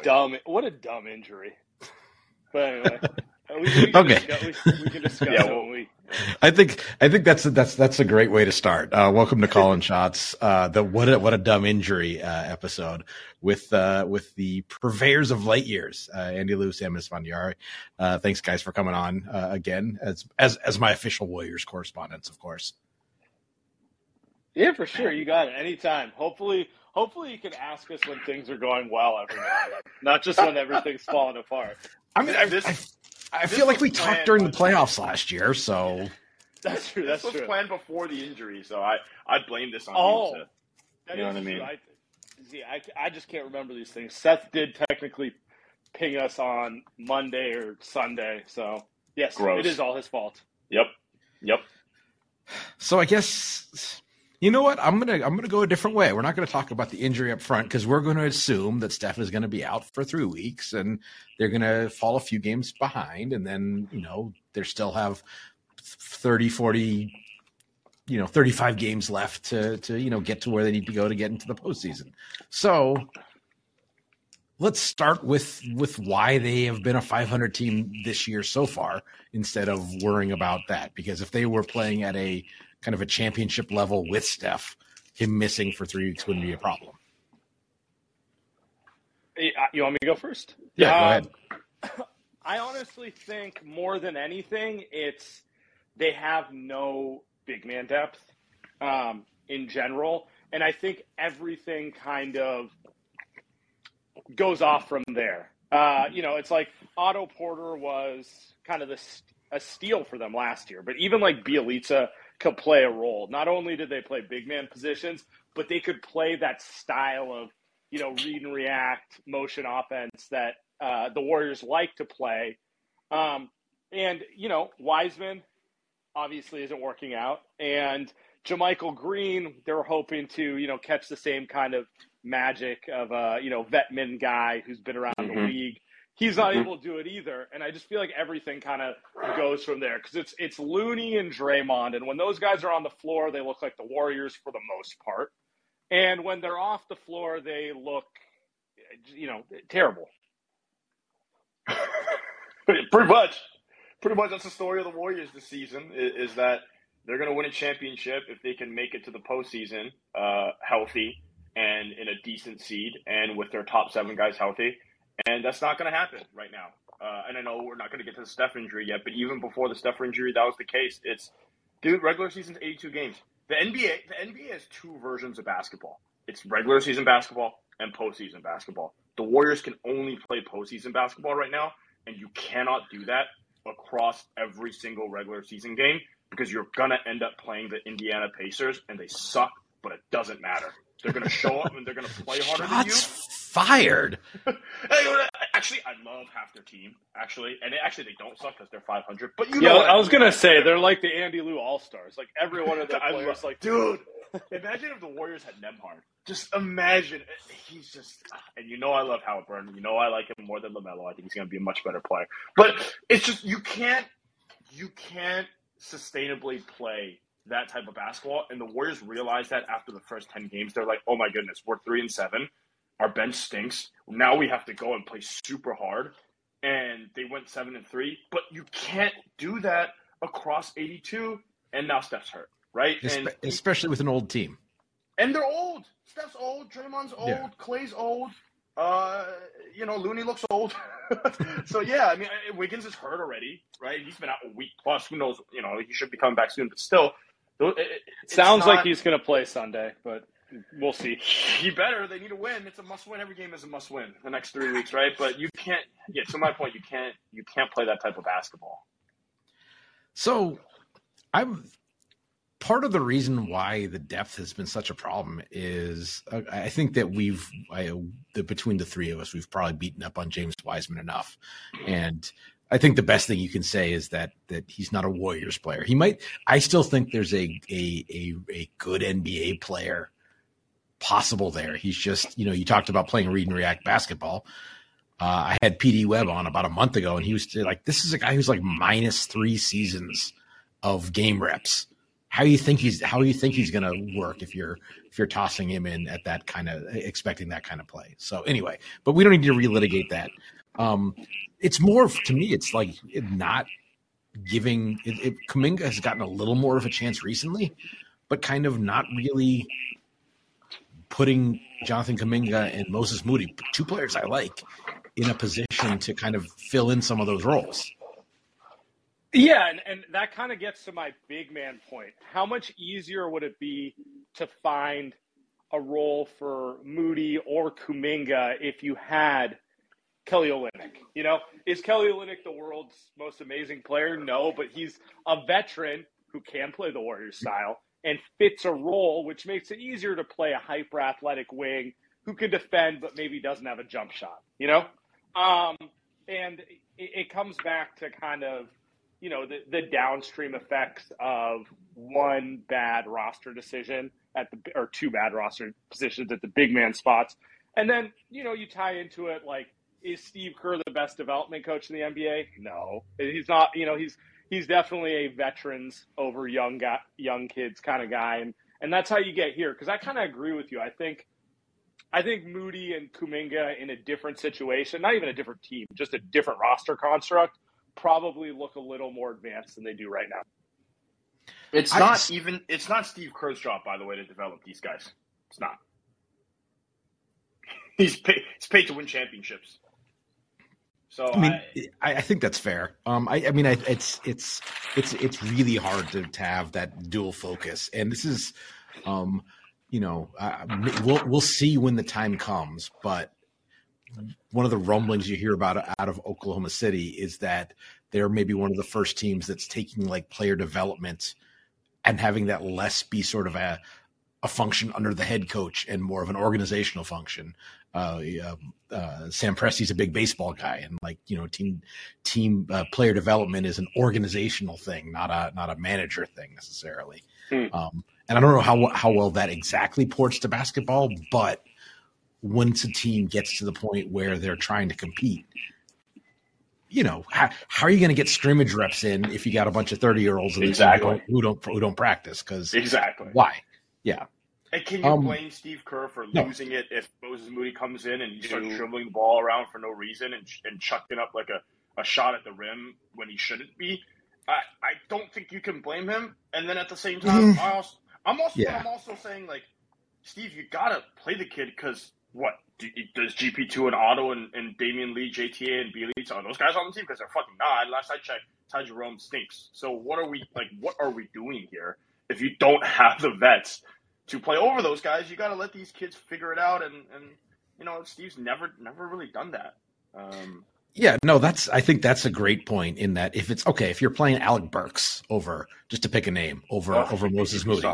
a dumb what a dumb injury. But anyway, we, we Okay. discuss, we, we can discuss Yeah, well- when we. I think I think that's a, that's that's a great way to start. Uh, welcome to Colin Shots, uh, the what a what a dumb injury uh, episode with uh, with the purveyors of light years, uh, Andy Liu, Sam Esfandiari. Uh, thanks guys for coming on uh, again as as as my official Warriors correspondents, of course. Yeah, for sure. You got it anytime. Hopefully, hopefully you can ask us when things are going well every now and then, not just when everything's falling apart. I mean, I, This- I, I this feel like we talked during the by- playoffs last year, so That's true. This was true. planned before the injury, so I I blame this on Oh. you. Seth. That You know is what I mean? I, see, I, I just can't remember these things. Seth did technically ping us on Monday or Sunday, so yes, Gross. it is all his fault. Yep, yep. So I guess you know what I'm gonna I'm gonna go a different way. We're not gonna talk about the injury up front because we're to assume that Steph is to be out for three weeks and they're to fall a few games behind, and then you know they still have 30, 40, you know 35 games left to to you know get to where they need to go to get into the postseason. So let's start with with why they have been a 500 team this year so far instead of worrying about that because if they were playing at a kind of a championship level with Steph him missing for 3 weeks wouldn't be a problem. Uh, You want me to go first? Yeah, go Um, ahead. I honestly think more than anything, it's they have no big man depth um, in general, and I think everything kind of goes off from there. Uh, you know, it's like Otto Porter was kind of the, a steal for them last year, but even like Bjelica could play a role. Not only did they play big man positions, but they could play that style of you know read and react motion offense that uh, the Warriors like to play. Um, and you know, Wiseman obviously isn't working out, and JaMychal Green, they're hoping to you know catch the same kind of magic of a you know vetman guy who's been around the Mhm. league. He's not Mhm. able to do it either, and I just feel like everything kind of goes from there because it's it's Looney and Draymond, and when those guys are on the floor, they look like the Warriors for the most part, and when they're off the floor, they look you know terrible. pretty much, pretty much. That's the story of the Warriors this season. Is, is that they're going to win a championship if they can make it to the postseason uh, healthy and in a decent seed, and with their top seven guys healthy. And that's not going to happen right now. Uh, and I know we're not going to get to the Steph injury yet, but even before the Steph injury, that was the case. It's dude, regular season's 82 games. The NBA, the NBA has two versions of basketball. It's regular season basketball and postseason basketball. The Warriors can only play postseason basketball right now, and you cannot do that across every single regular season game because you're gonna end up playing the Indiana Pacers, and they suck, but it doesn't matter. They're gonna show up and they're gonna play harder than you. Shots fired. Actually, I love half their team. Actually, and they, actually they don't suck because they're 500. But you Yeah, know, what I was mean. gonna say they're like the Andy Liu All Stars. Like every one of their I players, love- like dude. Imagine if the Warriors had Nembhard. Just imagine. He's just, ah, and you know I love Halliburton. You know I like him more than LaMelo. I think he's going to be a much better player. But it's just you can't, you can't sustainably play that type of basketball. And the Warriors realized that after the first ten games, they're like, oh my goodness, we're three and seven. Our bench stinks. Now we have to go and play super hard. And they went seven and three. But you can't do that across eighty-two. And now Steph's hurt, right? And especially with an old team. and they're old. Steph's old. Draymond's old. Yeah. Klay's old. Uh, you know, Looney looks old. so yeah, I mean, Wiggins is hurt already, right? He's been out a week plus. Who knows? You know, he should be coming back soon, but still, it- it- sounds not- like he's gonna play Sunday, but we'll see. he better. They need to win. It's a must win. Every game is a must win the next three weeks, right? But you can't. Yeah, to my point, you can't. You can't play that type of basketball. So I'm part of the reason why the depth has been such a problem is uh, I think that we've I, the, between the three of us we've probably beaten up on James Wiseman enough, and I think the best thing you can say is that that he's not a Warriors player. He might. I still think there's a a a, a good NBA player possible there. He's just you know you talked about playing read and react basketball. Uh, I had PD Webb on about a month ago, and he was like, "This is a guy who's like minus three seasons of game reps how you think he's how you think he's going to work if you're if you're tossing him in at that kind of expecting that kind of play. So anyway, but we don't need to relitigate that. Um, it's more to me. It's like not giving. It, it, Kuminga has gotten a little more of a chance recently, but kind of not really putting Jonathan Kuminga and Moses Moody, two players I like, in a position to kind of fill in some of those roles. Yeah, and, and that kind of gets to my big man point. How much easier would it be to find a role for Moody or Kuminga if you had Kelly Olynyk? You know, is Kelly Olynyk the world's most amazing player? No, but he's a veteran who can play the Warriors style and fits a role, which makes it easier to play a hyper athletic wing who can defend but maybe doesn't have a jump shot. You know, um, and it, it comes back to kind of you know the, the downstream effects of one bad roster decision at the or two bad roster positions at the big man spots, and then you know you tie into it like is Steve Kerr the best development coach in the NBA? No, he's not. You know he's he's definitely a veterans over young guy, young kids kind of guy, and and that's how you get here. Because I kind of agree with you. I think I think Moody and Kuminga in a different situation, not even a different team, just a different roster construct, probably look a little more advanced than they do right now. It's I not just, even. It's not Steve Kerr's job, by the way, to develop these guys. It's not. He's paid. He's paid to win championships. So I mean, I, I think that's fair. Um, I, I mean, I, it's it's it's it's really hard to, to have that dual focus, and this is, um, you know, uh, we'll we'll see when the time comes, but one of the rumblings you hear about out of Oklahoma City is that they're maybe one of the first teams that's taking like player development and having that less be sort of a a function under the head coach and more of an organizational function. Uh, uh, Sam Presti's a big baseball guy, and like you know, team team uh, player development is an organizational thing, not a not a manager thing necessarily. Hmm. Um, and I don't know how how well that exactly ports to basketball, but once a team gets to the point where they're trying to compete, you know, how, how are you going to get scrimmage reps in if you got a bunch of 30 year olds exactly. who, don't, who don't practice? Cause exactly why? Yeah. And can you um, blame Steve Kerr for losing no. it if Moses Moody comes in and he starts dribbling the ball around for no reason and, and chucking up like a, a shot at the rim when he shouldn't be? I, I don't think you can blame him. And then at the same time, mm. I also, I'm also yeah. I'm also saying like, Steve, you gotta play the kid because what does GP2 and Otto and, and Damion Lee, JTA and Bjelica are those guys on the team? Because they're fucking not. Last I checked, Ty Jerome stinks. So what are we like? What are we doing here? If you don't have the vets to play over those guys, you got to let these kids figure it out. And and you know, Steve's never never really done that. Um, yeah, no, that's I think that's a great point in that if it's okay, if you're playing Alec Burks over just to pick a name over oh, over Moses Moody.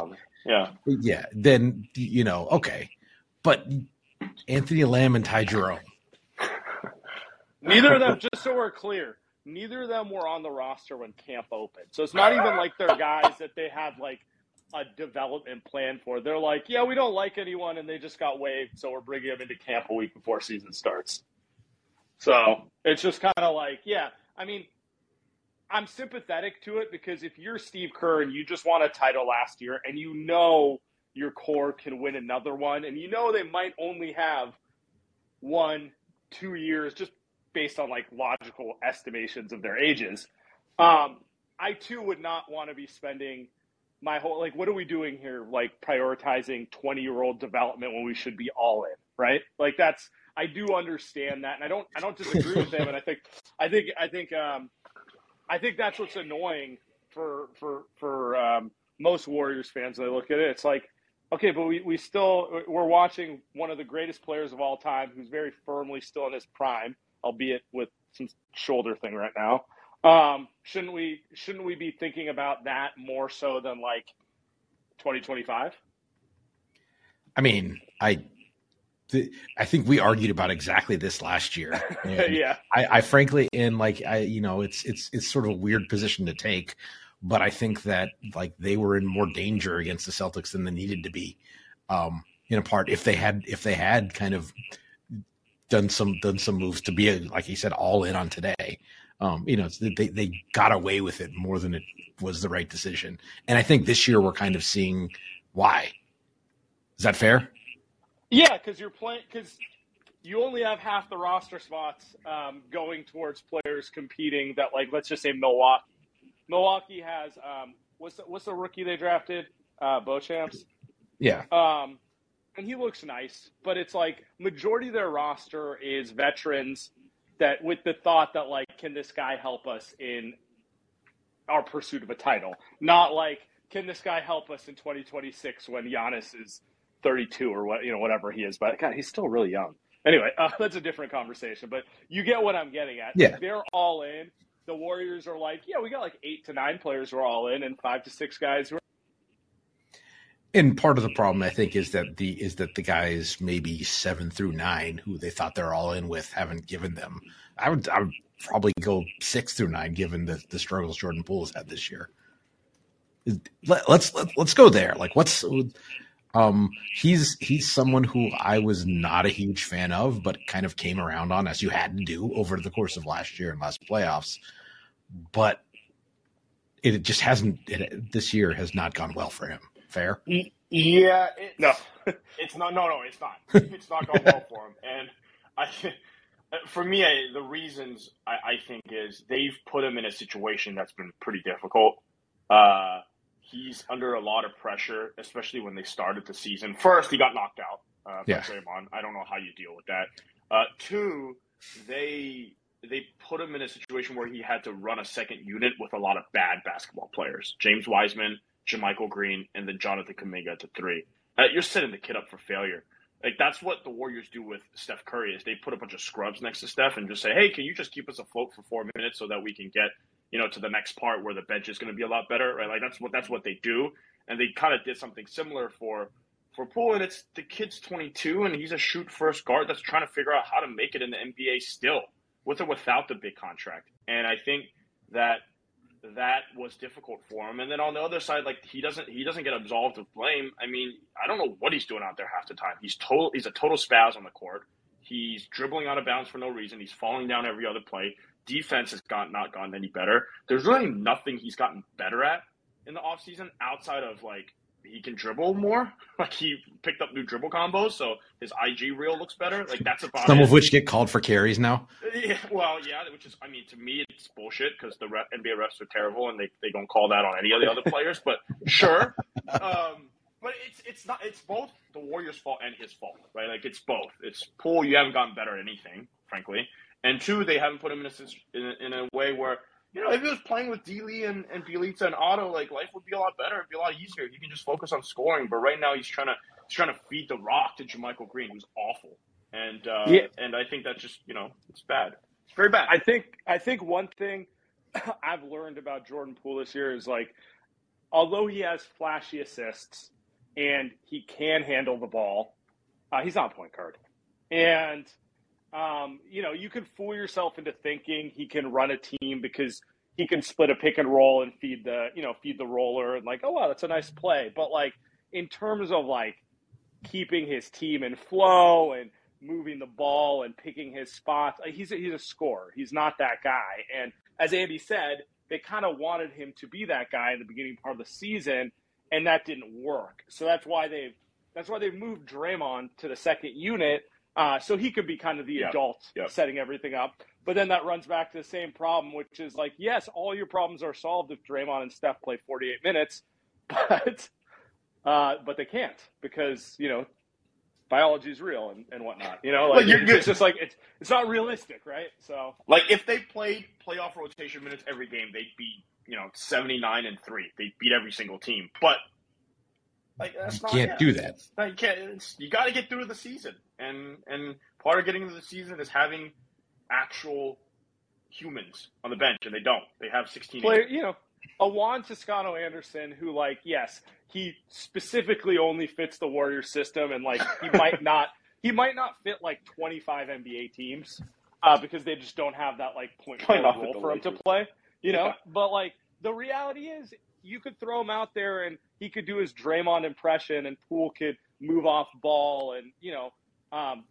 Yeah. Yeah, then you know, okay. But Anthony Lamb and Ty Jerome. Neither of them, just so we're clear, neither of them were on the roster when camp opened. So it's not even like they're guys that they had like a development plan for. They're like, yeah, we don't like anyone, and they just got waived, so we're bringing them into camp a week before season starts. So it's just kind of like, yeah, I mean, I'm sympathetic to it because if you're Steve Kerr and you just won a title last year and you know – your core can win another one. And you know they might only have one, two years just based on like logical estimations of their ages. Um, I too would not want to be spending my whole like what are we doing here like prioritizing 20 year old development when we should be all in right like that's i do understand that and i don't i don't disagree with them and i think i think i think um i think that's what's annoying for for for um most warriors fans when they look at it it's like Okay, but we, we still we're watching one of the greatest players of all time, who's very firmly still in his prime, albeit with some shoulder thing right now. Um, shouldn't we shouldn't we be thinking about that more so than like 2025? I mean, I I think we argued about exactly this last year. yeah, I, I frankly, and like I, you know, it's it's it's sort of a weird position to take but I think that like they were in more danger against the Celtics than they needed to be. Um, in a part, if they had if they had kind of done some done some moves to be a, like he said all in on today, Um, you know, they they got away with it more than it was the right decision, and I think this year we're kind of seeing why. Is that fair? Yeah, because you're playing because you only have half the roster spots um, going towards players competing. That like let's just say Milwaukee. Milwaukee has um, what's the, what's the rookie they drafted? Uh, Beauchamp. Yeah. Um, and he looks nice, but it's like majority of their roster is veterans that with the thought that like, can this guy help us in our pursuit of a title? Not like, can this guy help us in 2026 when Giannis is 32 or what, you know, whatever he is. But God, he's still really young. Anyway, uh, that's a different conversation. But you get what I'm getting at. Yeah. They're all in. The Warriors are like, yeah, we got like eight to nine players who are all in, and five to six guys who are and part of the problem, I think, is that the is that the guys maybe seven through nine who they thought they're all in with haven't given them. I would I would probably go six through nine, given the the struggles Jordan Poole has had this year. Let, let's let, us let us go there. Like, what's um he's he's someone who I was not a huge fan of, but kind of came around on as you had to do over the course of last year and last playoffs. But it just hasn't. It, this year has not gone well for him. Fair? Yeah. It's, No. it's not. No, no, it's not. It's not going well for him. And I, for me, I, the reasons I, I think is they've put him in a situation that's been pretty difficult. Uh, he's under a lot of pressure, especially when they started the season. First, he got knocked out uh, by Yeah. Draymond. I don't know how you deal with that. Uh, two, they they put him in a situation where he had to run a second unit with a lot of bad basketball players. James Wiseman, JaMychal Green, and then Jonathan Kuminga at the three. Uh, you're setting the kid up for failure. Like that's what the Warriors do with Steph Curry is they put a bunch of scrubs next to Steph and just say, "Hey, can you just keep us afloat for four minutes so that we can get you know to the next part where the bench is going to be a lot better?" Right? Like that's what that's what they do, and they kind of did something similar for for Poole. And it's the kid's 22 and he's a shoot first guard that's trying to figure out how to make it in the NBA still with or without the big contract. And I think that that was difficult for him. And then on the other side, like he doesn't he doesn't get absolved of blame. I mean, I don't know what he's doing out there half the time. He's total he's a total spaz on the court. He's dribbling out of bounds for no reason. He's falling down every other play. Defense has got not gotten any better. There's really nothing he's gotten better at in the offseason outside of like he can dribble more. Like he picked up new dribble combos, so his IG reel looks better. Like that's about Some it. of which get called for carries now. Yeah, well, yeah, which is, I mean, to me, it's bullshit because the ref, NBA refs are terrible and they, they don't call that on any of the other players. But sure, um, but it's it's not it's both the Warriors' fault and his fault, right? Like it's both. It's Poole, you haven't gotten better at anything, frankly, and two, they haven't put him in a in a, in a way where you know if he was playing with D. And and Bjelica and Otto, like life would be a lot better. It'd be a lot easier. You can just focus on scoring. But right now, he's trying to he's trying to feed the rock to JaMychal Green, who's awful. And uh, Yeah. and I think that's just you know it's bad. It's very bad. I think I think one thing I've learned about Jordan Poole this year is like, although he has flashy assists and he can handle the ball, uh, he's not a point guard, and um, you know you can fool yourself into thinking he can run a team because he can split a pick and roll and feed the you know feed the roller and like oh wow that's a nice play, but like in terms of like keeping his team in flow and moving the ball and picking his spots. He's a, he's a scorer. He's not that guy. And as Andy said, they kind of wanted him to be that guy in the beginning part of the season, and that didn't work. So that's why they've that's why they've moved Draymond to the second unit, uh, so he could be kind of the Yep. adult Yep. setting everything up. But then that runs back to the same problem, which is like, yes, all your problems are solved if Draymond and Steph play 48 minutes, but uh, but they can't because you know biology is real and, and whatnot. You know, Well, like you're- it's, it's just like it's it's not realistic, right? So Like if they played playoff rotation minutes every game, they'd be you know seventy nine and three. They'd beat every single team. But like that's You not can't yeah. do that. No, you can't. You got to get through the season, and and part of getting into the season is having actual humans on the bench, and they don't. They have sixteen. player, you know, a Juan Toscano Anderson who, like, yes, he specifically only fits the Warrior system, and like he might not he might not fit like 25 NBA teams uh, because they just don't have that like point Might not forward fit role for him to play. You know, Yeah. but like the reality is, you could throw him out there and he could do his Draymond impression, and Poole could move off ball, and you know, um,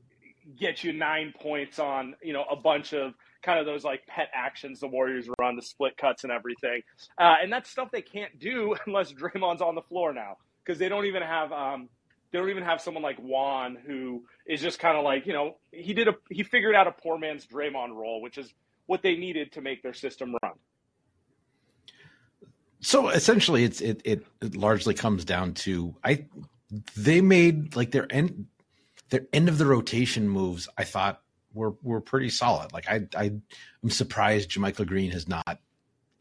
get you nine points on you know a bunch of kind of those like pet actions the Warriors run, the split cuts and everything. Uh, and that's stuff they can't do unless Draymond's on the floor now because they don't even have um, they don't even have someone like Juan who is just kind of like you know he did a he figured out a poor man's Draymond role, which is what they needed to make their system run. So essentially, it's it, it it largely comes down to I they made like their end their end of the rotation moves. I thought were were pretty solid. Like I I am surprised JaMychal Green has not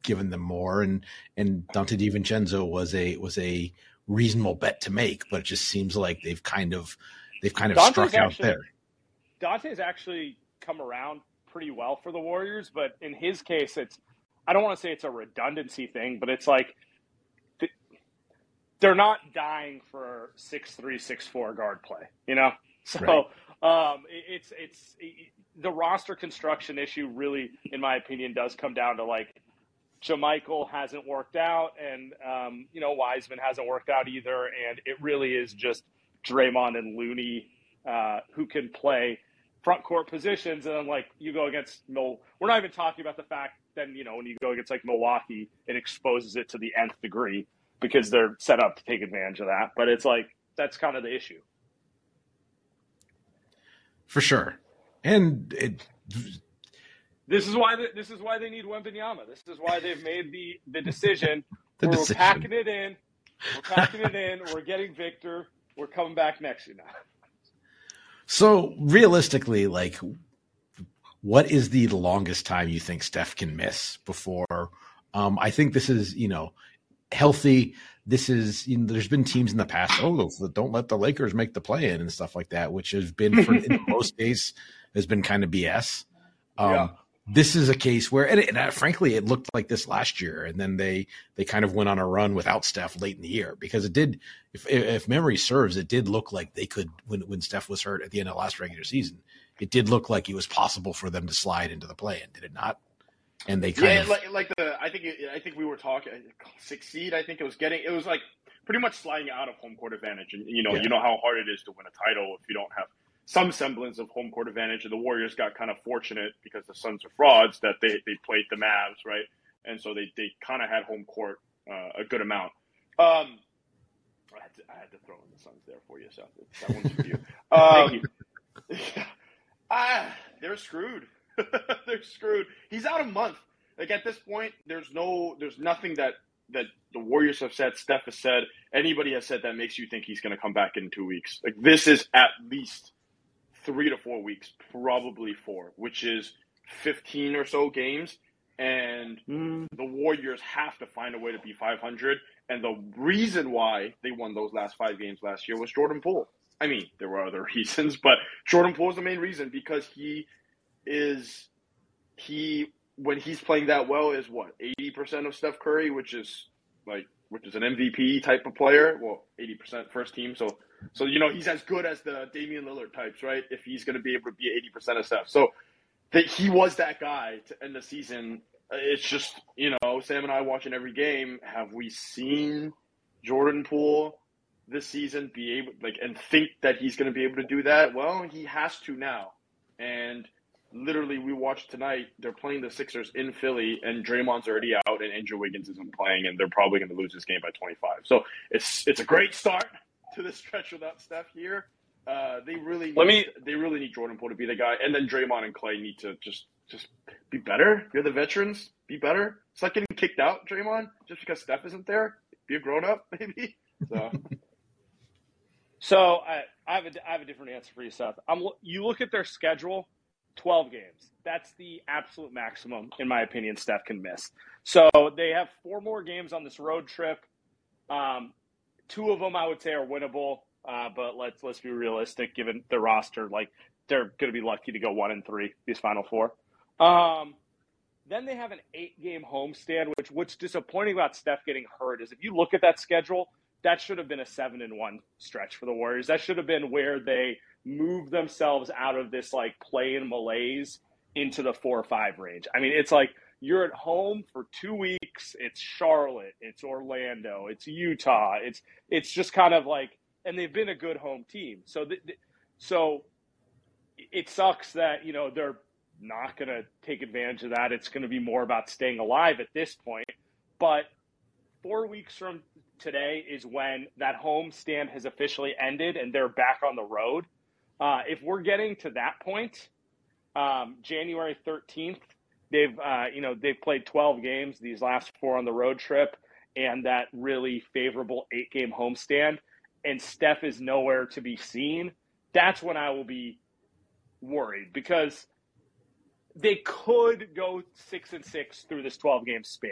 given them more, and and Donte DiVincenzo was a was a reasonable bet to make, but it just seems like they've kind of they've kind of Donte's struck actually, out there. Donte's actually come around pretty well for the Warriors, but in his case, it's I don't want to say it's a redundancy thing, but it's like they're not dying for six three six four guard play, you know. So right. um, it's it's it, the roster construction issue. Really, in my opinion, does come down to like JaMychal hasn't worked out, and um, you know Wiseman hasn't worked out either, and it really is just Draymond and Looney uh, who can play front court positions, and then like you go against Mil. We're not even talking about the fact then you know when you go against like Milwaukee, it exposes it to the nth degree because they're set up to take advantage of that. But it's like that's kind of the issue. For sure, and it. This is why the, this is why they need Wembanyama. This is why they've made the the decision. the decision. We're packing it in. We're packing it in. We're getting Victor. We're coming back next year now. So realistically, like, what is the longest time you think Steph can miss before? Um, I think this is, you know, healthy. This is, you know, there's been teams in the past, oh, don't let the Lakers make the play in and stuff like that, which has been, for, in most cases, has been kind of BS. Um, yeah. This is a case where, and, it, and uh, frankly, it looked like this last year, and then they they kind of went on a run without Steph late in the year because it did. If, if memory serves, it did look like they could when when Steph was hurt at the end of last regular season it did look like it was possible for them to slide into the play, and did it not? And they kind yeah, of like, like the I think I think we were talking six seed. I think it was getting it was like pretty much sliding out of home court advantage, and you know yeah. you know how hard it is to win a title if you don't have some semblance of home court advantage. And the Warriors got kind of fortunate because the Suns are frauds that they they played the Mavs right, and so they they kind of had home court uh, a good amount. Um, I had, to, I had to throw in the Suns there for you, so that one's for you. Um, you. ah, they're screwed. they're screwed. He's out a month. Like at this point, there's no, there's nothing that that the Warriors have said, Steph has said, anybody has said that makes you think he's going to come back in two weeks. Like this is at least three to four weeks, probably four, which is 15 or so games. And mm. the Warriors have to find a way to be 500. And the reason why they won those last five games last year was Jordan Poole. I mean, there were other reasons, but Jordan Poole is the main reason because he is he when he's playing that well is what eighty percent of Steph Curry, which is like which is an MVP type of player. Well, eighty percent first team, so so you know he's as good as the Damian Lillard types, right? If he's going to be able to be eighty percent of Steph, so that he was that guy to end the season. It's just you know Sam and I watching every game. Have we seen Jordan Poole this season be able like and think that he's going to be able to do that? Well, he has to now. And literally, we watched tonight. They're playing the Sixers in Philly, and Draymond's already out, and Andrew Wiggins isn't playing, and they're probably going to lose this game by 25. So it's it's a great start to the stretch without Steph here. Uh, they really need, let me they really need Jordan Poole to be the guy, and then Draymond and Klay need to just just be better. You're the veterans, be better. It's like getting kicked out, Draymond, just because Steph isn't there. Be a grown up, maybe. So. So I, I have a I have a different answer for you, Seth. I'm you look at their schedule, twelve games. That's the absolute maximum, in my opinion. Steph can miss. So they have four more games on this road trip. Um, two of them I would say are winnable, uh, but let's let's be realistic. Given the roster, like they're going to be lucky to go one and three these final four. Um, then they have an eight game homestand, which what's disappointing about Steph getting hurt is if you look at that schedule, that should have been a seven and one stretch for the Warriors. That should have been where they move themselves out of this like play in malaise into the four or five range. I mean, it's like you're at home for two weeks. It's Charlotte, it's Orlando, it's Utah. It's it's just kind of like, and they've been a good home team. So, th- th- so it sucks that you know they're not going to take advantage of that. It's going to be more about staying alive at this point. But four weeks from today is when that home stand has officially ended and they're back on the road. Uh, if we're getting to that point, um, January 13th, they've uh, you know they've played 12 games these last four on the road trip and that really favorable eight game homestand and Steph is nowhere to be seen, that's when I will be worried because they could go six and six through this 12 game span.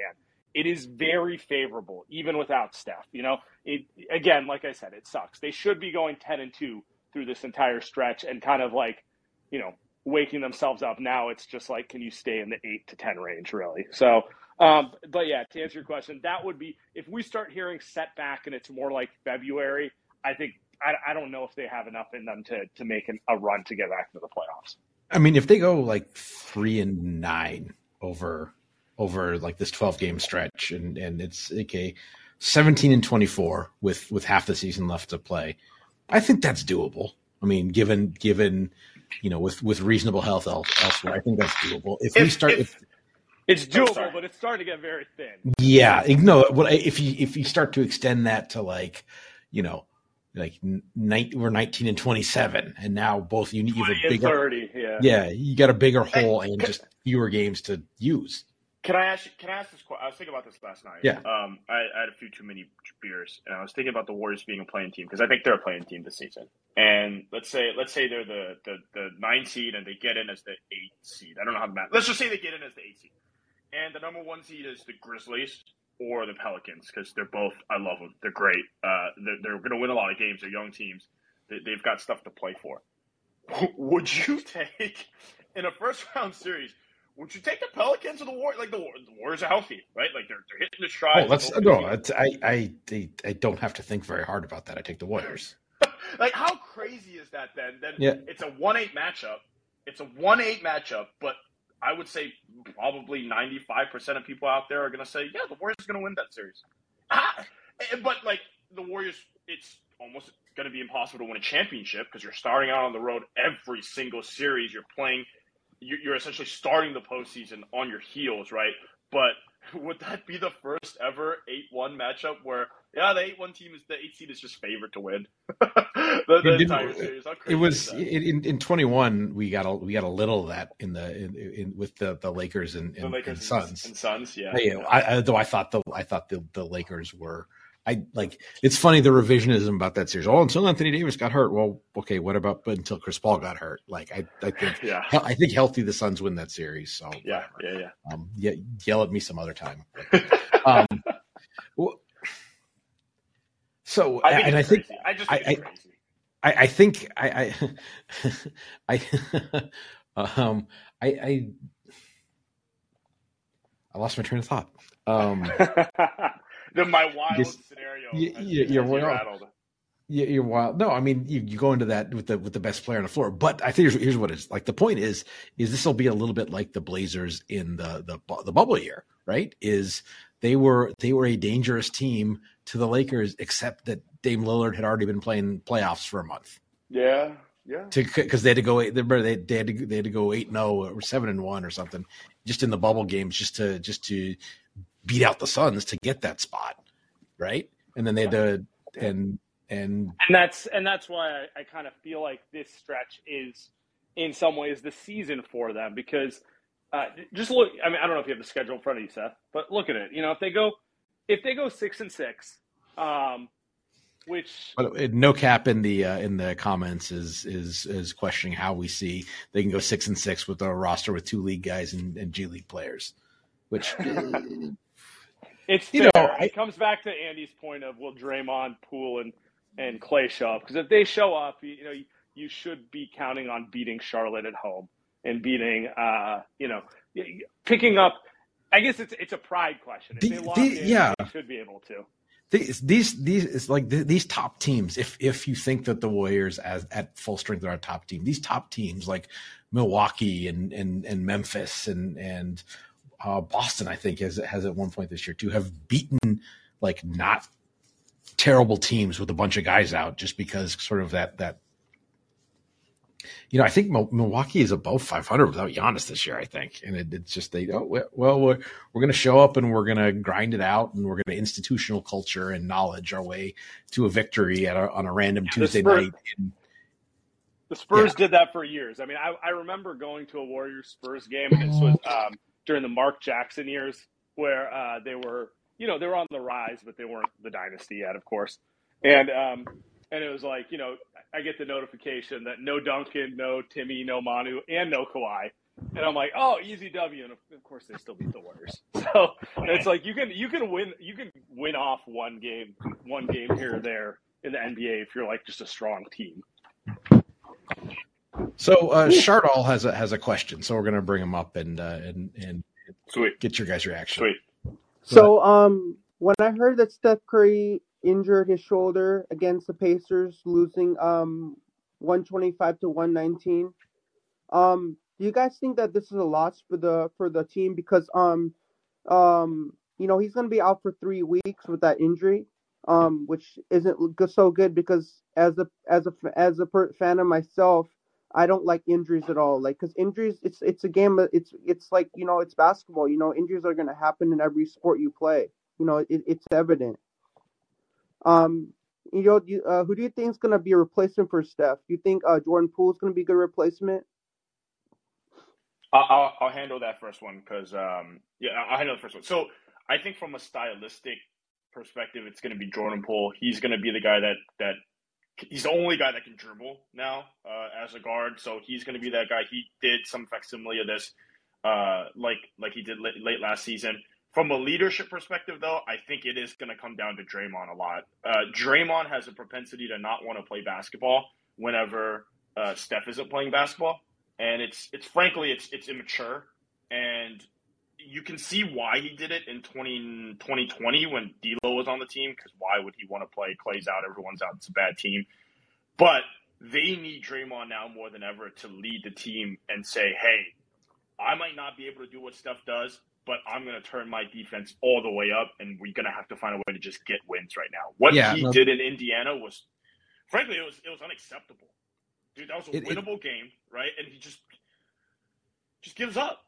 It is very favorable, even without Steph. You know, it, again, like I said, it sucks. They should be going 10 and two through this entire stretch and kind of like, you know, waking themselves up. Now it's just like, can you stay in the eight to 10 range, really? So, um, but yeah, to answer your question, that would be if we start hearing setback and it's more like February. I think I, I don't know if they have enough in them to to make an, a run to get back to the playoffs. I mean, if they go like three and nine over over like this twelve game stretch, and and it's okay, seventeen and twenty four with with half the season left to play, I think that's doable. I mean, given given you know with with reasonable health elsewhere, I think that's doable. If, if we start. If, it's oh, doable, but it's starting to get very thin. Yeah, no. Well, if you if you start to extend that to like, you know, like night we're 19 and 27 and now both you, need you have a bigger 30 yeah yeah you got a bigger hole and just fewer games to use can i ask can i ask this i was thinking about this last night yeah um I, I had a few too many beers and i was thinking about the warriors being a play in team because i think they're a play in team this season and let's say let's say they're the the, the nine seed and they get in as the eight seed i don't know how to math let's just say they get in as the eight seed and the number one seed is the Grizzlies or the Pelicans because they're both. I love them. They're great. Uh, they're, they're going to win a lot of games. They're young teams. They, they've got stuff to play for. Would you take in a first round series? Would you take the Pelicans or the Warriors? Like the, the Warriors are healthy, right? Like they're, they're hitting the stride. Oh, let's no. I, I I I don't have to think very hard about that. I take the Warriors. like how crazy is that? Then then yeah. it's a one eight matchup. It's a one eight matchup, but I would say probably 95% of people out there are going to say, yeah, the Warriors are going to win that series. Ah, but like the Warriors, it's almost going to be impossible to win a championship because you're starting out on the road every single series. You're playing, you're essentially starting the postseason on your heels, right? But would that be the first ever 8-1 matchup where yeah the 8-1 team is the 8 seed is just favored to win? The, the entire series. It was in, in 21 we got a we got a little of that in the in, in with the the lakers and, and, the lakers and suns. and suns yeah, yeah. I, I, though i thought the i thought the, the lakers were I like it's funny the revisionism about that series. Oh, until Anthony Davis got hurt. Well, okay, what about but until Chris Paul got hurt? Like I, I think yeah. I think healthy the Suns win that series. So yeah, yeah, yeah. Um, yeah, yell at me some other time. um, well, so I and I think I just I, I, I, think I I I um I I I lost my train of thought. Um the my wild scenario. You, you're wild. You're wild. No, I mean you, you go into that with the with the best player on the floor. But I think here's, here's what it's like. The point is is this will be a little bit like the Blazers in the the the bubble year, right? Is they were they were a dangerous team to the Lakers, except that Dame Lillard had already been playing playoffs for a month. Yeah, yeah. Because they had to go eight. They, they had to they had to go eight and zero or seven and one or something, just in the bubble games, just to just to beat out the Suns to get that spot, right? And then they had to and and and that's and that's why I, I kind of feel like this stretch is in some ways the season for them because uh, just look. I mean, I don't know if you have the schedule in front of you, Seth, but look at it. You know, if they go if they go six and six, um, which but no cap in the uh, in the comments is is is questioning how we see they can go six and six with a roster with two league guys and, and G League players, which It's you fair. know, I, it comes back to Andy's point of will Draymond, Poole, and and Klay show up? Because if they show up, you, you know you, you, should be counting on beating Charlotte at home and beating, uh, you know, picking up. I guess it's it's a pride question. If the, they lock the, in, yeah, they should be able to. These these these it's like these top teams. If if you think that the Warriors as at full strength are a top team, these top teams like Milwaukee and and and Memphis and and uh, Boston, I think, has has at one point this year to have beaten like not terrible teams with a bunch of guys out, just because sort of that that You know, I think Milwaukee is above 500 without Giannis this year. I think, and it, it's just they oh well we're we're going to show up and we're going to grind it out and we're going to institutional culture and knowledge our way to a victory at a, on a random Tuesday Spurs, night. And, the Spurs yeah. did that for years. I mean, I, I remember going to a Warriors Spurs game, and this was um, during the Mark Jackson years where uh, they were, you know, they were on the rise, but they weren't the dynasty yet, of course. And um, and it was like, you know, I get the notification that no Duncan, no Timmy, no Manu, and no Kawhi. And I'm like, oh, easy W, and of course they still beat the Warriors. So it's like you can you can win you can win off one game one game here or there in the NBA if you're like just a strong team. So uh, Shardall has a has a question, so we're gonna bring him up and uh, and and Sweet. get your guys' reaction. Sweet. So um, when I heard that Steph Curry injured his shoulder against the Pacers, losing um 125 to 119, um, do you guys think that this is a loss for the for the team because um um you know he's gonna be out for three weeks with that injury um which isn't so good because as a as a as a fan of myself I don't like injuries at all. Like, cause injuries, it's it's a game. It's it's like you know, it's basketball. You know, injuries are gonna happen in every sport you play. You know, it, it's evident. Um, you know, you, uh, who do you think is gonna be a replacement for Steph? You think uh, Jordan Poole is gonna be a good replacement? I'll, I'll handle that first one because um, yeah, I'll handle the first one. So I think from a stylistic perspective, it's going to be Jordan Poole. He's going to be the guy that that he's the only guy that can dribble now uh, as a guard, so he's going to be that guy. He did some facsimile of this, uh, like like he did late, late, last season. From a leadership perspective, though, I think it is going to come down to Draymond a lot. Uh, Draymond has a propensity to not want to play basketball whenever uh, Steph isn't playing basketball, and it's it's frankly it's it's immature, and you can see why he did it in 20, 2020 when D'Lo was on the team. Because why would he want to play? Klay's out, everyone's out. It's a bad team. But they need Draymond now more than ever to lead the team and say, "Hey, I might not be able to do what Steph does, but I'm going to turn my defense all the way up, and we're going to have to find a way to just get wins right now." What yeah, he no, did in Indiana was, frankly, it was it was unacceptable. Dude, that was a it, winnable it, game, right? And he just just gives up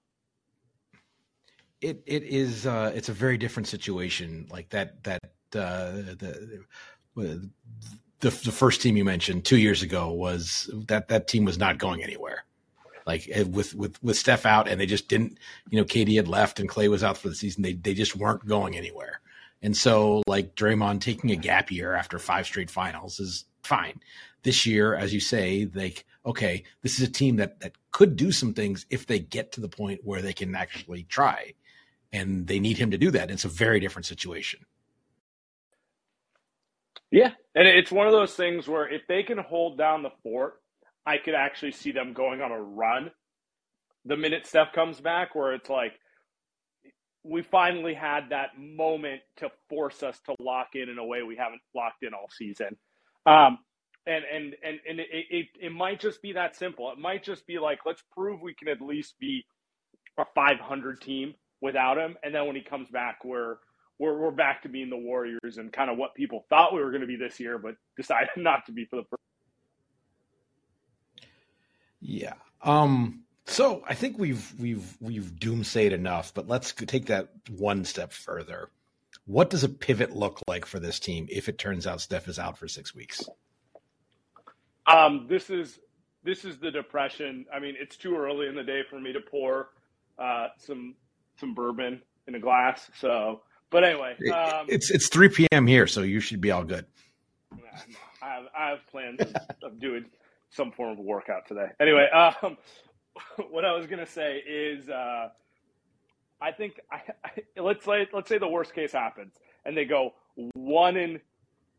it it is uh, it's a very different situation. Like that that uh, the, the the first team you mentioned two years ago was that that team was not going anywhere. Like eh, with with with Steph out, and they just didn't. You know, KD had left, and Klay was out for the season. They they just weren't going anywhere. And so, like Draymond taking a gap year after five straight finals is fine. This year, as you say, like okay, this is a team that that could do some things if they get to the point where they can actually try and they need him to do that. It's a very different situation. Yeah, and it's one of those things where if they can hold down the fort, I could actually see them going on a run. The minute Steph comes back, where it's like we finally had that moment to force us to lock in in a way we haven't locked in all season. Um, and and and and it, it it might just be that simple. It might just be like let's prove we can at least be a 500 team without him. And then when he comes back, we're we're we're back to being the Warriors and kind of what people thought we were going to be this year, but decided not to be for the first. Yeah. Um. So I think we've we've we've doomsayed enough, but let's take that one step further. What does a pivot look like for this team if it turns out Steph is out for six weeks? Um, this is this is the depression. I mean, it's too early in the day for me to pour uh, some some bourbon in a glass. So, but anyway, um, it's it's 3 p.m. here, so you should be all good. I have I have plans of doing some form of workout today. Anyway, um, what I was gonna say is, uh, I think I, I, let's say let's say the worst case happens and they go one in,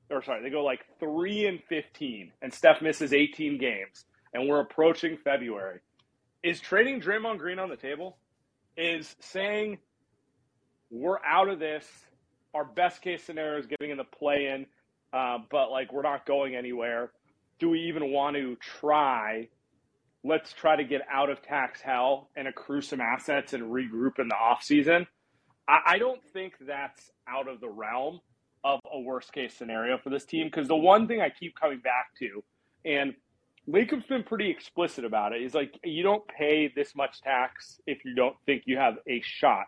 or sorry, they go like three and fifteen, and Steph misses 18 games, and we're approaching February. Is trading Draymond Green on the table? Is saying we're out of this. Our best case scenario is getting in the play in, uh, but like we're not going anywhere. Do we even want to try? Let's try to get out of tax hell and accrue some assets and regroup in the off season. I, I don't think that's out of the realm of a worst case scenario for this team because the one thing I keep coming back to, and Lacob's been pretty explicit about it. He's like, you don't pay this much tax if you don't think you have a shot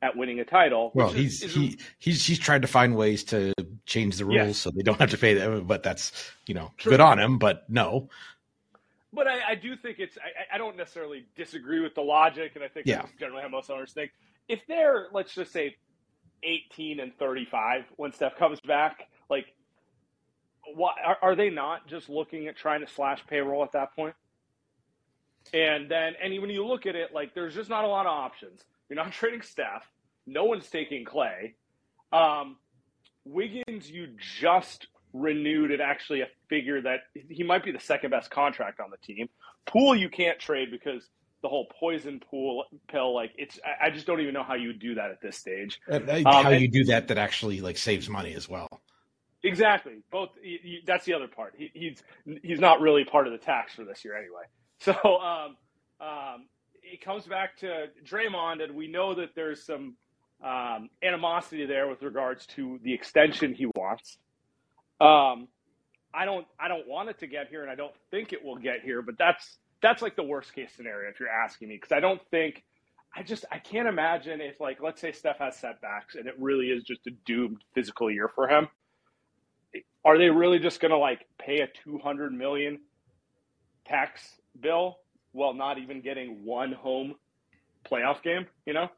at winning a title. Well, he's is, he he's he's tried to find ways to change the rules yes. so they don't have to pay them. But that's you know True. good on him. But no. But I, I do think it's I, I, don't necessarily disagree with the logic, and I think yeah. generally how most owners think. If they're let's just say eighteen and thirty five when Steph comes back, like why are, are they not just looking at trying to slash payroll at that point? And then, and when you look at it, like there's just not a lot of options. You're not trading Steph. No one's taking Klay. Um, Wiggins, you just renewed at actually a figure that he might be the second best contract on the team. Poole, you can't trade because the whole poison pool pill, like it's, I just don't even know how you do that at this stage. Uh, um, how you do that that actually like saves money as well. Exactly. Both. He, he, that's the other part. He, he's he's not really part of the tax for this year anyway. So um, um, it comes back to Draymond, and we know that there's some um, animosity there with regards to the extension he wants. Um, I don't I don't want it to get here, and I don't think it will get here. But that's that's like the worst case scenario if you're asking me, because I don't think I just I can't imagine if like let's say Steph has setbacks and it really is just a doomed physical year for him are they really just going to like pay a 200 million tax bill while not even getting one home playoff game you know?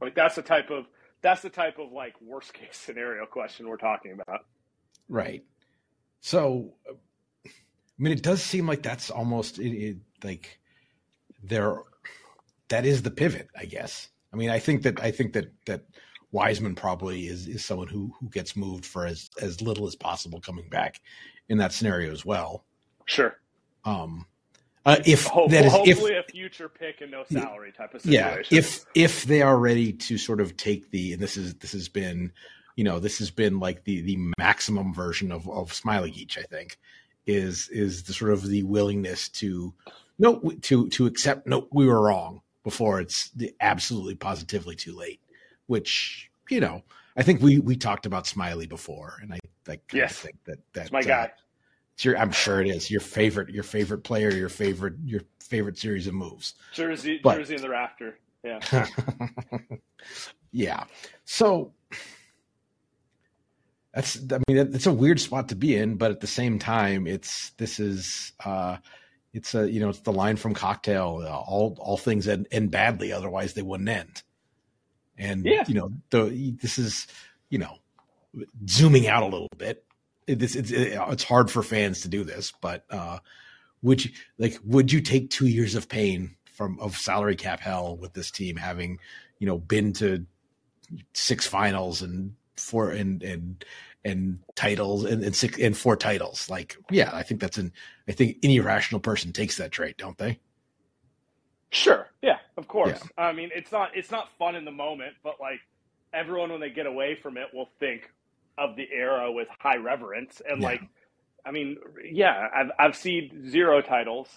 Like that's the type of that's the type of like worst case scenario question we're talking about. Right. So i mean it does seem like that's almost it, it, like there that is the pivot i guess. I mean i think that i think that that Wiseman probably is is someone who who gets moved for as as little as possible coming back in that scenario as well. Sure. Um, uh, if Hope, that is hopefully if, a future pick and no salary type of situation. Yeah, if if they are ready to sort of take the and this is this has been, you know, this has been like the the maximum version of of Smailagic, I think, is is the sort of the willingness to no to to accept no we were wrong before it's the absolutely positively too late which you know I think we we talked about Smiley before, and I I yes. think that that's my uh, guy. It's your, I'm sure it is your favorite your favorite player, your favorite your favorite series of moves. Jersey but, Jersey in the rafter. Yeah. yeah. So that's I mean it's a weird spot to be in, but at the same time, it's this is uh it's a you know it's the line from Cocktail. Uh, all all things end, end badly, otherwise they wouldn't end. And yeah. you know, the this is you know zooming out a little bit. It, it's, it's it's hard for fans to do this, but uh, would you like would you take two years of pain from of salary cap hell with this team having you know been to six finals and four and and and titles and, and six and four titles. Like, yeah, I think that's an I think any rational person takes that trade, don't they? Sure. Yeah, of course. Yeah. I mean, it's not it's not fun in the moment, but like everyone when they get away from it will think of the era with high reverence and yeah. like I mean, yeah, I've I've seen zero titles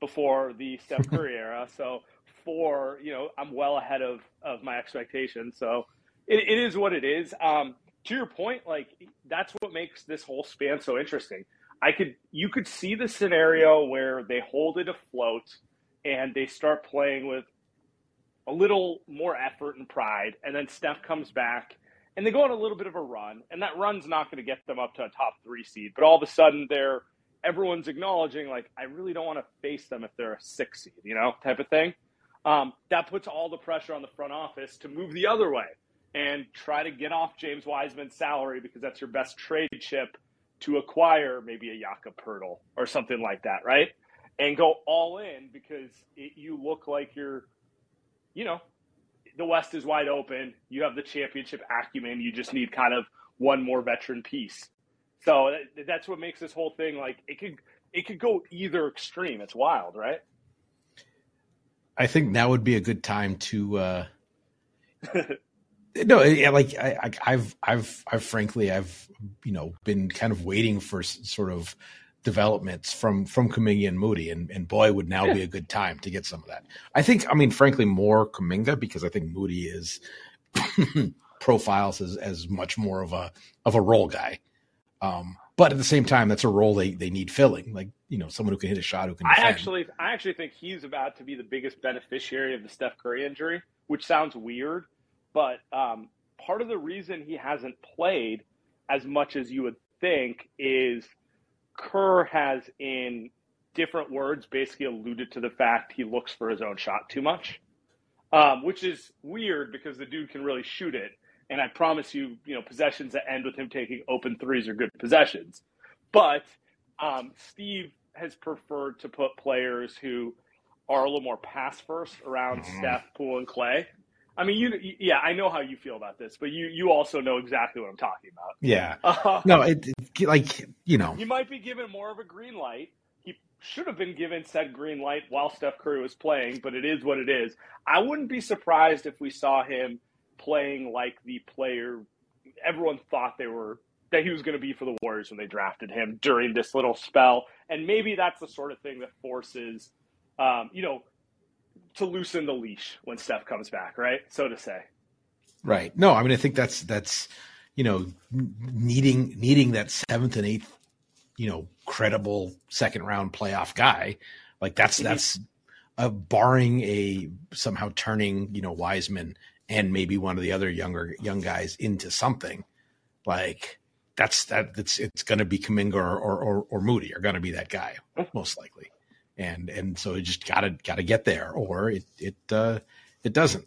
before the Steph Curry era, so four, you know, I'm well ahead of of my expectations. So it, it is what it is. Um, to your point, like that's what makes this whole span so interesting. I could you could see the scenario where they hold it afloat and they start playing with a little more effort and pride. And then Steph comes back and they go on a little bit of a run. And that run's not going to get them up to a top three seed. But all of a sudden, they're everyone's acknowledging, like, I really don't want to face them if they're a six seed, you know, type of thing. Um, that puts all the pressure on the front office to move the other way and try to get off James Wiseman's salary because that's your best trade chip to acquire maybe a Jakob Poeltl or something like that, right? And go all in because it, you look like you're, you know, the West is wide open. You have the championship acumen. You just need kind of one more veteran piece. So that, that's what makes this whole thing like it could it could go either extreme. It's wild, right? I think now would be a good time to. uh No, yeah, like I, I've, I've, I've frankly, I've, you know, been kind of waiting for sort of developments from from Kuminga and Moody, and, and boy, would now yeah. be a good time to get some of that. I think, I mean, frankly, more Kuminga because I think Moody is profiles as as much more of a of a role guy. Um, but at the same time, that's a role they, they need filling. Like you know, someone who can hit a shot, who can. I actually, I actually think he's about to be the biggest beneficiary of the Steph Curry injury, which sounds weird, but um, part of the reason he hasn't played as much as you would think is Kerr has, in different words, basically alluded to the fact he looks for his own shot too much, um, which is weird because the dude can really shoot it. And I promise you, you know, possessions that end with him taking open threes are good possessions. But um, Steve has preferred to put players who are a little more pass first around Mhm. Steph, Poole, and Klay. I mean, you, yeah, I know how you feel about this, but you, you also know exactly what I'm talking about. Yeah. Uh, No, it like you know. he might be given more of a green light. He should have been given said green light while Steph Curry was playing, but it is what it is. I wouldn't be surprised if we saw him playing like the player everyone thought they were that he was going to be for the Warriors when they drafted him during this little spell, and maybe that's the sort of thing that forces, um, you know, to loosen the leash when Steph comes back, right? So to say. Right. No, I mean, I think that's that's you know needing needing that seventh and eighth, you know, credible second round playoff guy. Like that's that's uh, barring a somehow turning you know Wiseman and maybe one of the other younger young guys into something. Like that's that it's it's going to be Kuminga or or, or, or Moody are going to be that guy most likely, and and so you just gotta gotta get there or it it uh, it doesn't.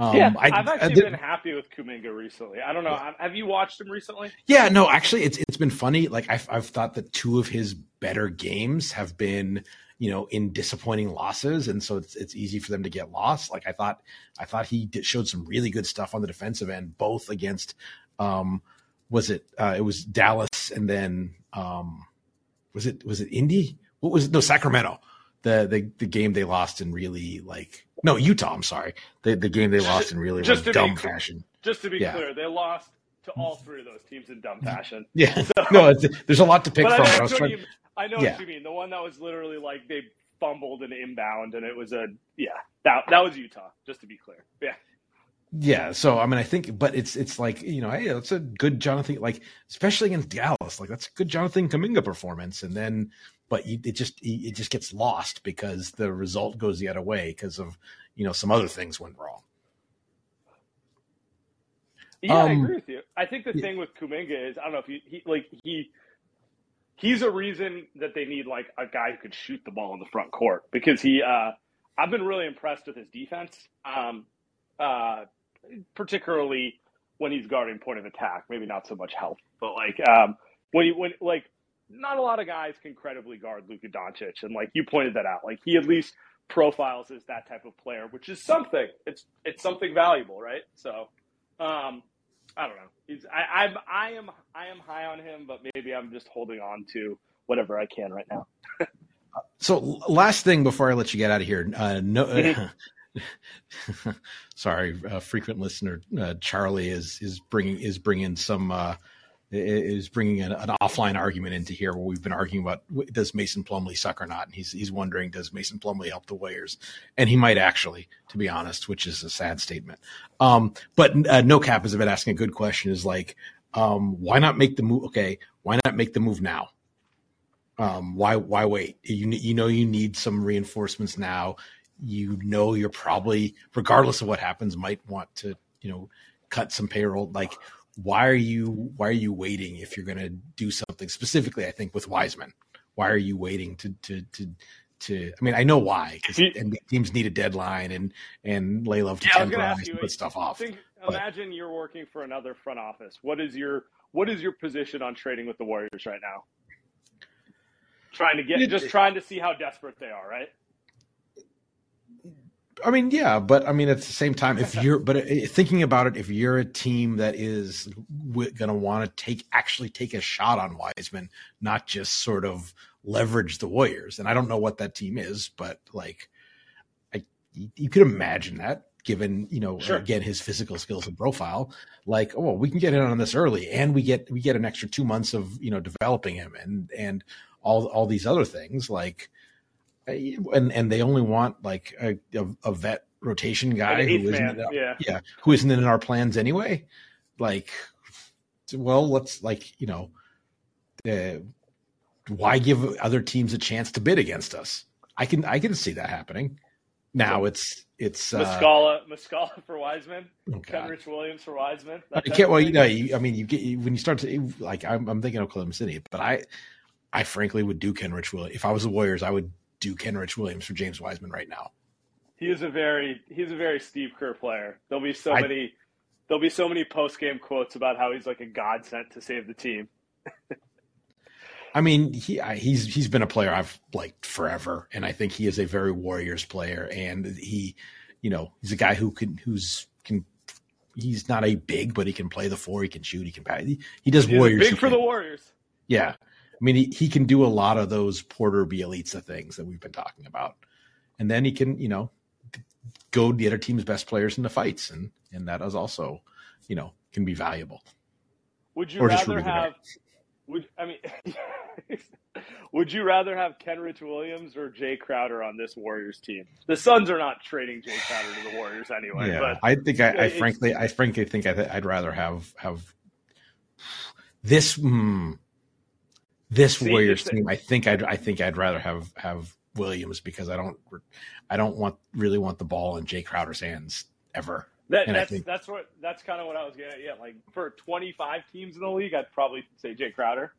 Um, yeah, I, I've actually been happy with Kuminga recently. I don't know. have- Have you watched him recently? Yeah, no, actually, it's it's been funny. Like I've I've thought that two of his better games have been, you know, in disappointing losses, and so it's it's easy for them to get lost. Like I thought, I thought he did, showed some really good stuff on the defensive end, both against, um, was it uh, it was Dallas, and then um, was it was it Indy? What was it? No, Sacramento. The the the game they lost in really like no Utah. I'm sorry, the the game they lost in really Just like dumb clear- fashion. Just to be Yeah. clear, they lost to all three of those teams in dumb fashion. Yeah, So- no, it's, there's a lot to pick from. I know, what trying- you, I know Yeah. what you mean. The one that was literally like they fumbled an inbound, and it was a yeah. That that was Utah. Just to be clear. Yeah. Yeah, so I mean, I think, but it's it's like you know, hey, that's a good Jonathan, like especially against Dallas, like that's a good Jonathan Kuminga performance, and then, but you, it just it just gets lost because the result goes the other way because of you know some other things went wrong. Yeah, I Um, agree with you. I think the yeah. thing with Kuminga is I don't know if he, he like he he's a reason that they need like a guy who could shoot the ball in the front court because he uh I've been really impressed with his defense. Um uh particularly when he's guarding point of attack, maybe not so much health, but like um when he when like not a lot of guys can credibly guard Luka Doncic and like you pointed that out. Like he at least profiles as that type of player, which is something. It's it's something valuable, right? So um I don't know. He's I, I'm I am I am high on him, but maybe I'm just holding on to whatever I can right now. So last thing before I let you get out of here, uh, no, sorry, uh, frequent listener uh, Charlie is is bringing is bringing some uh, is bringing an, an offline argument into here where we've been arguing about does Mason Plumlee suck or not, and he's he's wondering does Mason Plumlee help the Warriors, and he might actually, to be honest, which is a sad statement. Um, but uh, no cap has been asking a good question: is like, um, why not make the move? Okay, why not make the move now? Um, why why wait? You you know you need some reinforcements now. You know you're probably, regardless of what happens, might want to you know cut some payroll. Like why are you why are you waiting if you're going to do something specifically? I think with Wiseman, why are you waiting to to to to? I mean, I know why because teams need a deadline and and lay love to Yeah, temporize you, and put stuff off. Think, imagine you're working for another front office. What is your what is your position on trading with the Warriors right now? Trying to get It- just trying to see how desperate they are, right? I mean, yeah, but I mean, at the same time, if you're, but uh, thinking about it, if you're a team that is w- going to want to take, actually take a shot on Wiseman, not just sort of leverage the Warriors, and I don't know what that team is, but like, I, you, you could imagine that given, you know, Sure. again, his physical skills and profile, like, oh, we can get in on this early and we get, we get an extra two months of, you know, developing him and, and all, all these other things like, and and they only want like a, a, vet rotation guy who isn't our- yeah. yeah who isn't in our plans anyway like well let's like you know uh, why give other teams a chance to bid against us? I can I can see that happening. Now it's it's uh, Muscala, Muscala for Wiseman, oh. Kenrich Williams for Wiseman. I can't. Well, you know, you, I mean, you get you, when you start to like. I'm, I'm thinking Oklahoma City, but I, I frankly would do Kenrich Williams if I was the Warriors. I would do Kenrich Williams for James Wiseman right now. He is a very he's a very Steve Kerr player. There'll be so I- many there'll be so many post game quotes about how he's like a godsend to save the team. I mean, he he's he's been a player I've liked forever, and I think he is a very Warriors player. And he, you know, he's a guy who can who's can. He's not a big, but he can play the four. He can shoot. He can pass. He, he does He's Warriors. big for the Warriors. Yeah. I mean, he, he can do a lot of those Porter Bjelica things that we've been talking about. And then he can, you know, go the other team's best players in the fights. And, and that is also, you know, can be valuable. Would you Or rather have would I mean would you rather have Kenrich Williams or Jae Crowder on this Warriors team? The Suns are not trading Jae Crowder to the Warriors anyway, yeah. but I think I, I frankly, I frankly think I th- I'd rather have, have this, mm, this See, Warriors team. I think I'd, I think I'd rather have, have Williams because I don't, I don't want, really want the ball in Jae Crowder's hands ever. That, that's think- that's what that's kind of what I was getting at. Yeah, like for 25 teams in the league, I'd probably say Jae Crowder,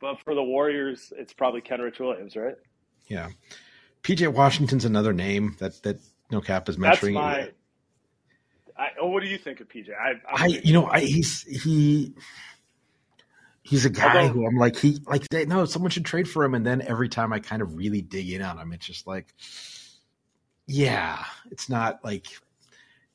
but for the Warriors, it's probably Kenrich Williams, right? Yeah. PJ Washington's another name that that No Cap is That's mentioning. my. I, oh, what do you think of PJ? I, I you know, I he's he he's a guy who I'm like he like they, no, someone should trade for him and then every time I kind of really dig in on him, it's just like yeah, it's not like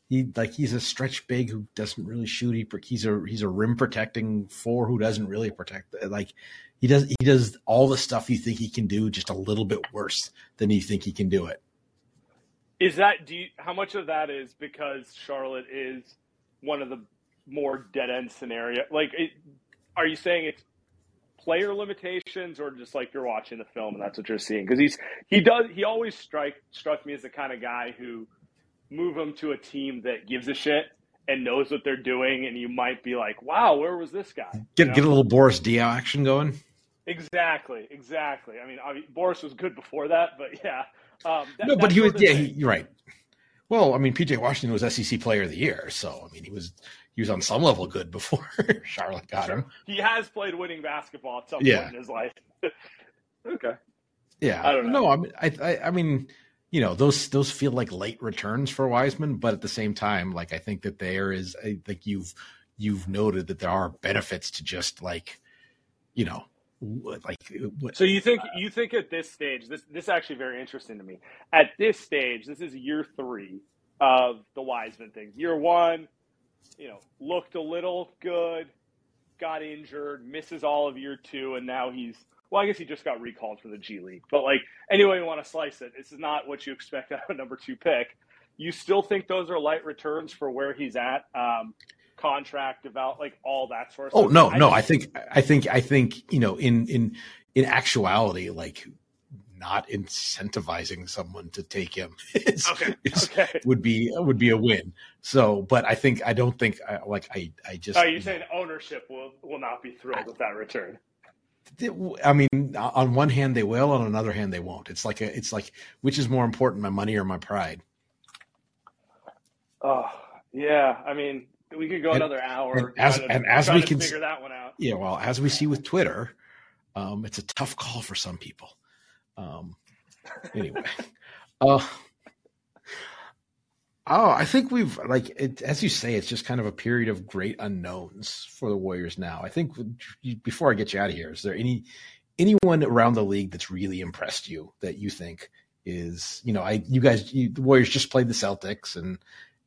he like he's a stretch big who doesn't really shoot. He, he's a he's a rim protecting four who doesn't really protect. Like he does he does all the stuff you think he can do, just a little bit worse than you think he can do it. Is that do you, how much of that is because Charlotte is one of the more dead end scenario? Like, it, are you saying it's player limitations, or just like you're watching the film and that's what you're seeing? Because he's he does he always strike struck me as the kind of guy who move him to a team that gives a shit and knows what they're doing, and you might be like, wow, where was this guy? You Get know? get a little Boris Diaw action going. Exactly, exactly. I mean, I mean, Boris was good before that, but yeah. Um, that, no, but he was yeah, he, you're right. Well, I mean, PJ Washington was SEC Player of the Year, so I mean, he was he was on some level good before Charlotte got him. he has played winning basketball at some Yeah. point in his life. okay. Yeah, I don't know. No, I mean, I, I, I mean, you know, those those feel like late returns for Wiseman, but at the same time, like I think that there is, I think you've you've noted that there are benefits to just like, you know, like what- So you think you think at this stage, this this is actually very interesting to me. At this stage, this is year three of the Wiseman thing. Year one, you know, looked a little good, got injured, misses all of year two, and now he's well, I guess he just got recalled from the G League. But like anyway you want to slice it, this is not what you expect out of a number two pick. You still think those are light returns for where he's at? Um, contract develop like all that sort of Oh stuff. no, no. just- I think I think I think you know in in in actuality, like not incentivizing someone to take him is, Okay. is- Okay. would be would be a win. So, but I think I don't think I, like I I just Oh, you're saying ownership will will not be thrilled with that return? I mean, on one hand they will, on another hand they won't. It's like a, it's like which is more important, my money or my pride? Oh, yeah. I mean, we could go And- another hour and as- to- and as we can- figure that one out. Yeah, well, as we see with Twitter, um, it's a tough call for some people. Um, anyway, uh, oh, I think we've like it, as you say, it's just kind of a period of great unknowns for the Warriors now. I think before I get you out of here, is there any anyone around the league that's really impressed you that you think is you know I you guys you, the Warriors just played the Celtics and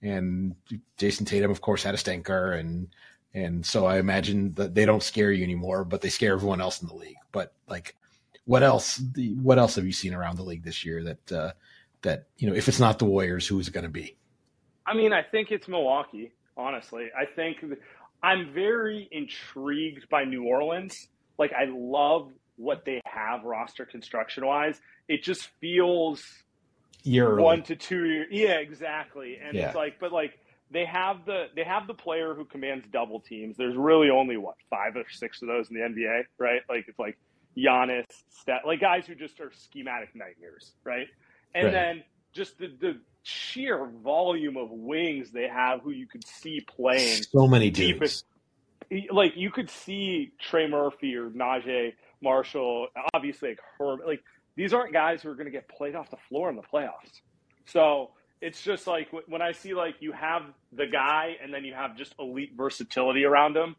and Jayson Tatum of course had a stinker and and so I imagine that they don't scare you anymore, but they scare everyone else in the league. But like, what else? What else have you seen around the league this year that uh, that you know, if it's not the Warriors, who is it going to be? I mean, I think it's Milwaukee. Honestly, I think th- I'm very intrigued by New Orleans. Like, I love what they have roster construction wise. It just feels Year one to two years. Yeah, exactly. And Yeah. it's like, but like they have the they have the player who commands double teams. There's really only what five or six of those in the NBA, right? Like it's like Giannis, Steph, like guys who just are schematic nightmares, right? And Right. then just the, the sheer volume of wings they have who you could see playing So many dudes. like you could see Trey Murphy or Naji Marshall, obviously like Herb, like these aren't guys who are going to get played off the floor in the playoffs. So it's just like when I see like you have the guy and then you have just elite versatility around him.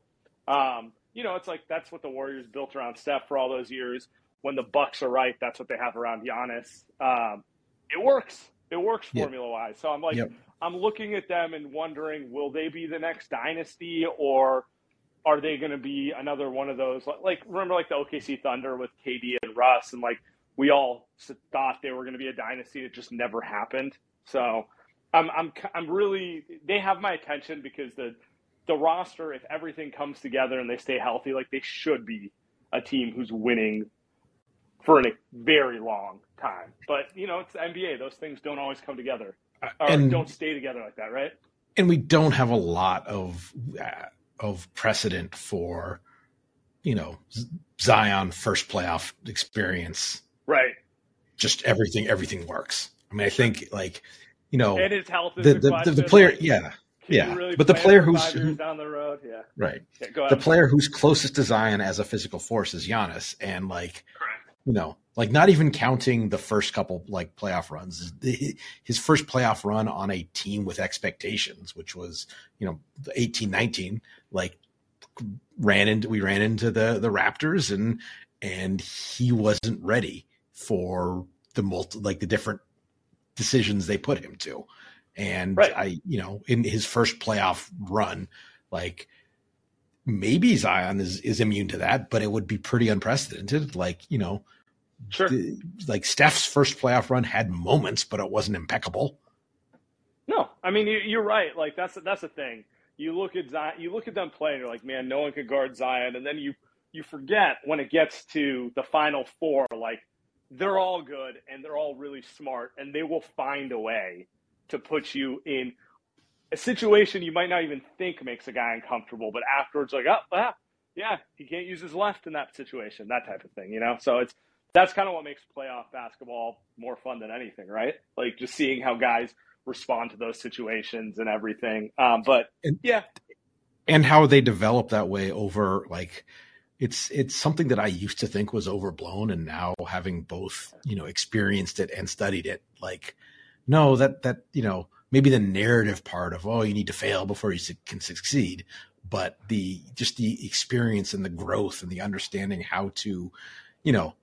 Um, you know, it's like that's what the Warriors built around Steph for all those years. When the Bucks are right, that's what they have around Giannis. Um, it works. It works Yep. formula wise. So I'm like, Yep. I'm looking at them and wondering, will they be the next dynasty or are they going to be another one of those? like- Like, remember, like the OKC Thunder with KD and Russ, and like we all thought they were going to be a dynasty. It just never happened. So, I'm, I'm, I'm really. They have my attention because the, the roster, if everything comes together and they stay healthy, like they should be a team who's winning for a very long time. But you know, it's the NBA; those things don't always come together or And- don't stay together like that, right? and we don't have a lot of uh, of precedent for you know Zion first playoff experience. Right. Just everything everything works. I mean, I think like you know And his health is the the, the, the player, like, yeah, yeah. really But the player who's- who- down the road, yeah. right. yeah The ahead. player who's closest to Zion as a physical force is Giannis, and like Correct. you know, like not even counting the first couple like playoff runs, his first playoff run on a team with expectations, which was you know the eighteen nineteen, like ran into we ran into the the Raptors and and he wasn't ready for the multi like the different decisions they put him to. And Right. I, you know, in his first playoff run, like maybe Zion is, is immune to that, but it would be pretty unprecedented. Like, you know, Sure. the- like Steph's first playoff run had moments, but it wasn't impeccable. No, I mean you- you're right. Like that's that's the thing. You look at Zion, you look at them playing. You're like, man, no one can guard Zion, and then you you forget when it gets to the final four. Like they're all good and they're all really smart, and they will find a way to put you in a situation you might not even think makes a guy uncomfortable, but afterwards, like, oh, ah, yeah, he can't use his left in that situation, that type of thing, you know. So it's that's kind of what makes playoff basketball more fun than anything, right? Like just seeing how guys respond to those situations and everything. Um, but And- yeah, And how they develop that way over like it's it's something that I used to think was overblown and now having both, you know, experienced it and studied it, like no, that that, you know, maybe the narrative part of oh, you need to fail before you can succeed, but the just the experience and the growth and the understanding how to, you know,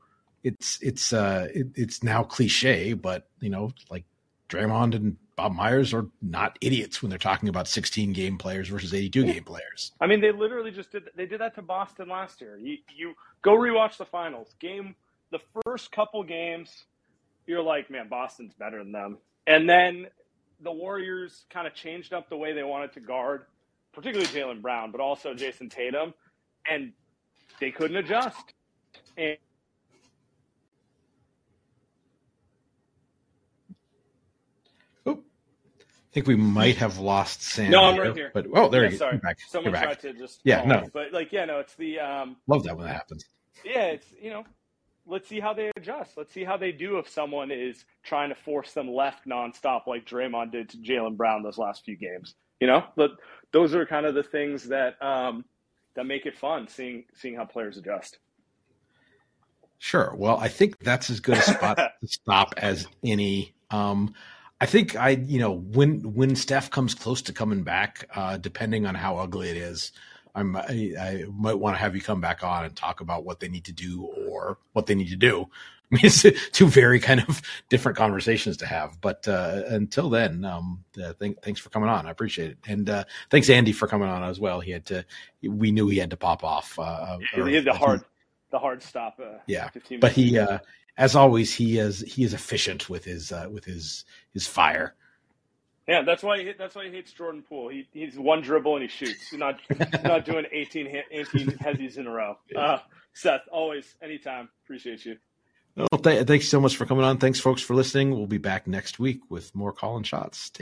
it's it's uh it, it's now cliche, but you know, like Draymond and Bob Myers are not idiots when they're talking about 16 game players versus 82 game players. I mean, they literally just did. They did that to Boston last year. You you go rewatch the finals game. The first couple games, you're like, man, Boston's better than them. And then the Warriors kind of changed up the way they wanted to guard, particularly Jaylen Brown, but also Jayson Tatum, and they couldn't adjust. And I think we might have lost Sam. No, I'm right here. But oh, there yeah, you go. sorry, You're back. someone You're back. tried to just Yeah, no. but like yeah, no, it's the um, Love that when that happens. yeah, it's you know, let's see how they adjust. Let's see how they do if someone is trying to force them left nonstop like Draymond did to Jaylen Brown those last few games. You know, but those are kind of the things that um, that make it fun seeing seeing how players adjust. Sure. Well, I think that's as good a spot to stop as any. Um, I think I, you know, when when Steph comes close to coming back, uh, depending on how ugly it is, I'm, I, I might want to have you come back on and talk about what they need to do or what they need to do. I mean, it's two very kind of different conversations to have. But uh, until then, um, uh, th- thanks for coming on. I appreciate it, and uh, thanks Andy for coming on as well. He had to. We knew he had to pop off. Uh, He had the hard the hard stop. Uh, Yeah, 15 but he, uh, as always, he is he is efficient with his uh, with his his fire. yeah, that's why he, that's why he hates Jordan Poole. He he's one dribble and he shoots. He's not not doing 18 ha- 18 headies in a row. Uh, Seth, always, anytime, appreciate you. Well, th- thanks so much for coming on. Thanks, folks, for listening. We'll be back next week with more call and shots. Take